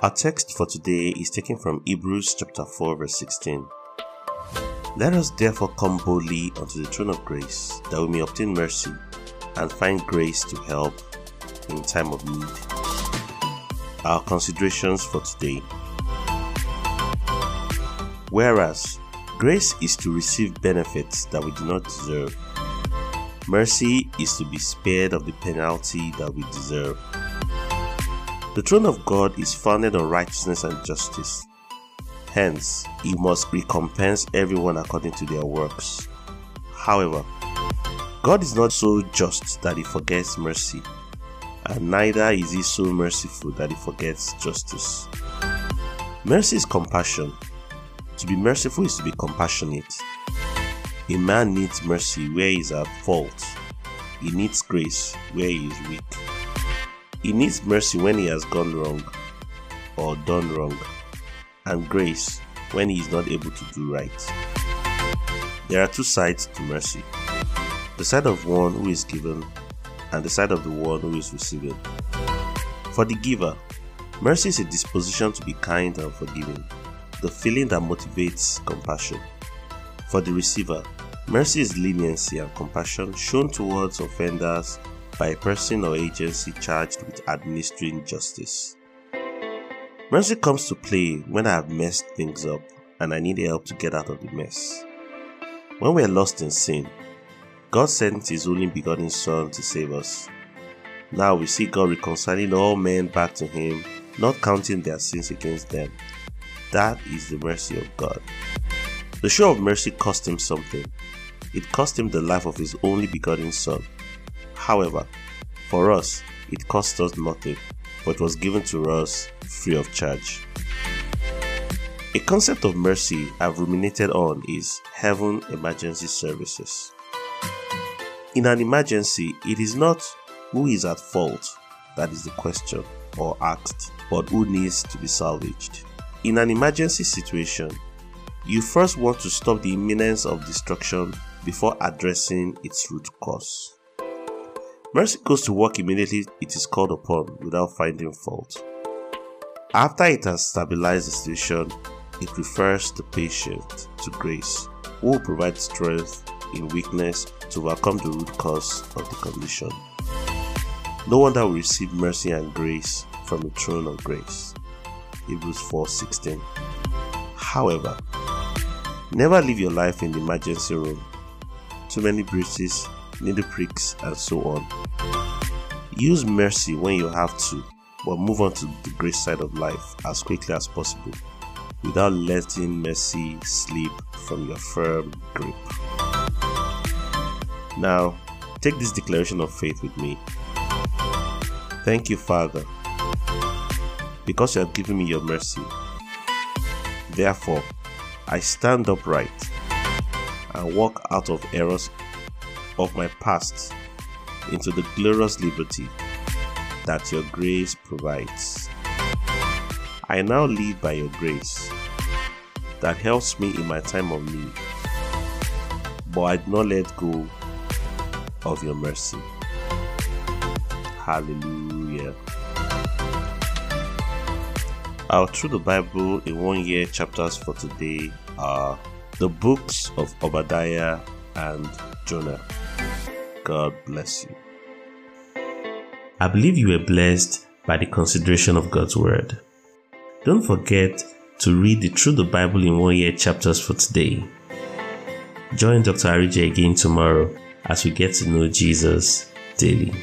Our text for today is taken from Hebrews chapter 4, verse 16. Let us therefore come boldly unto the throne of grace, that we may obtain mercy and find grace to help in time of need. Our considerations for today. Whereas grace is to receive benefits that we do not deserve, mercy is to be spared of the penalty that we deserve. The throne of God is founded on righteousness and justice. Hence, he must recompense everyone according to their works. However, God is not so just that he forgets mercy, and neither is he so merciful that he forgets justice. Mercy is compassion. To be merciful is to be compassionate. A man needs mercy where he is at fault. He needs grace where he is weak. He needs mercy when he has gone wrong or done wrong, and grace when he is not able to do right. There are two sides to mercy the side of one who is given, and the side of the one who is receiving. For the giver, mercy is a disposition to be kind and forgiving, the feeling that motivates compassion. For the receiver, mercy is leniency and compassion shown towards offenders by a person or agency charged with administering justice. Mercy comes to play when I have messed things up and I need help to get out of the mess. When we are lost in sin, God sent His only begotten Son to save us. Now we see God reconciling all men back to Him, not counting their sins against them. That is the mercy of God. The show of mercy cost Him something. It cost Him the life of His only begotten Son. However, for us, it cost us nothing, but was given to us free of charge. A concept of mercy I've ruminated on is heaven emergency services. In an emergency, it is not who is at fault that is the question or asked, but who needs to be salvaged. In an emergency situation, you first want to stop the imminence of destruction before addressing its root cause. Mercy goes to work immediately it is called upon without finding fault. After it has stabilized the situation, it refers the patient to grace, who will provide strength in weakness to overcome the root cause of the condition. No wonder we receive mercy and grace from the throne of grace. Hebrews 4:16. However, never leave your life in the emergency room. Too many bruises, needle pricks, and so on. Use mercy when you have to, but move on to the grace side of life as quickly as possible without letting mercy slip from your firm grip. Now, take this declaration of faith with me. Thank you, Father, because you have given me your mercy. Therefore, I stand upright and walk out of errors of my past into the glorious liberty that your grace provides. I now live by your grace that helps me in my time of need, but I do not let go of your mercy. Hallelujah. Our Through the Bible in one year chapters for today are the books of Obadiah and Jonah. God bless you. I believe you were blessed by the consideration of God's Word. Don't forget to read the Through the Bible in One Year chapters for today. Join Dr. Arije again tomorrow as we get to know Jesus daily.